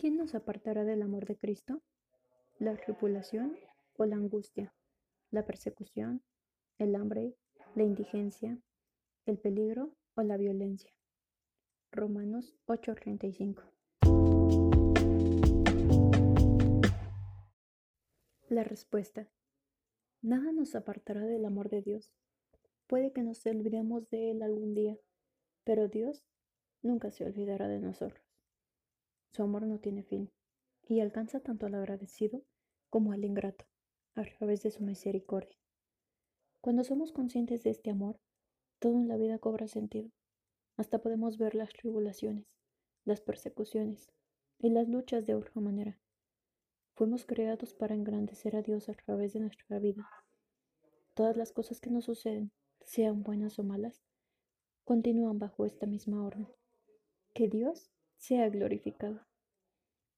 ¿Quién nos apartará del amor de Cristo? ¿La tribulación o la angustia? ¿La persecución? ¿El hambre? ¿La indigencia? ¿El peligro o la violencia? Romanos 8:35 La respuesta. Nada nos apartará del amor de Dios. Puede que nos olvidemos de Él algún día, pero Dios nunca se olvidará de nosotros. Su amor no tiene fin y alcanza tanto al agradecido como al ingrato a través de su misericordia. Cuando somos conscientes de este amor, todo en la vida cobra sentido. Hasta podemos ver las tribulaciones, las persecuciones y las luchas de otra manera. Fuimos creados para engrandecer a Dios a través de nuestra vida. Todas las cosas que nos suceden, sean buenas o malas, continúan bajo esta misma orden. Que Dios sea glorificado.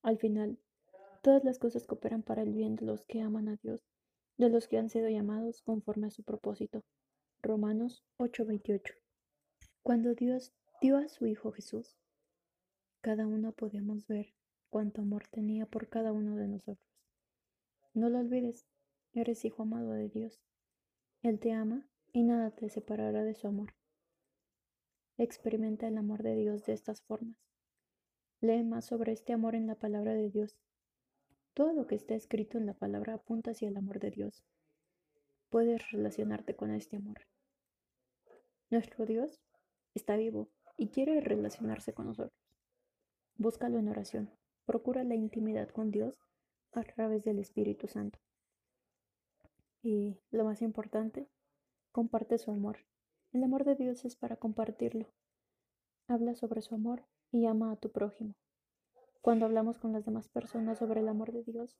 Al final, todas las cosas cooperan para el bien de los que aman a Dios, de los que han sido llamados conforme a su propósito. Romanos 8:28. Cuando Dios dio a su Hijo Jesús, cada uno podemos ver cuánto amor tenía por cada uno de nosotros. No lo olvides, eres hijo amado de Dios. Él te ama y nada te separará de su amor. Experimenta el amor de Dios de estas formas. Lee más sobre este amor en la palabra de Dios. Todo lo que está escrito en la palabra apunta hacia el amor de Dios. Puedes relacionarte con este amor. Nuestro Dios está vivo y quiere relacionarse con nosotros. Búscalo en oración. Procura la intimidad con Dios a través del Espíritu Santo. Y lo más importante, comparte su amor. El amor de Dios es para compartirlo. Habla sobre su amor y ama a tu prójimo. Cuando hablamos con las demás personas sobre el amor de Dios,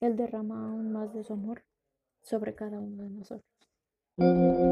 Él derrama aún más de su amor sobre cada uno de nosotros.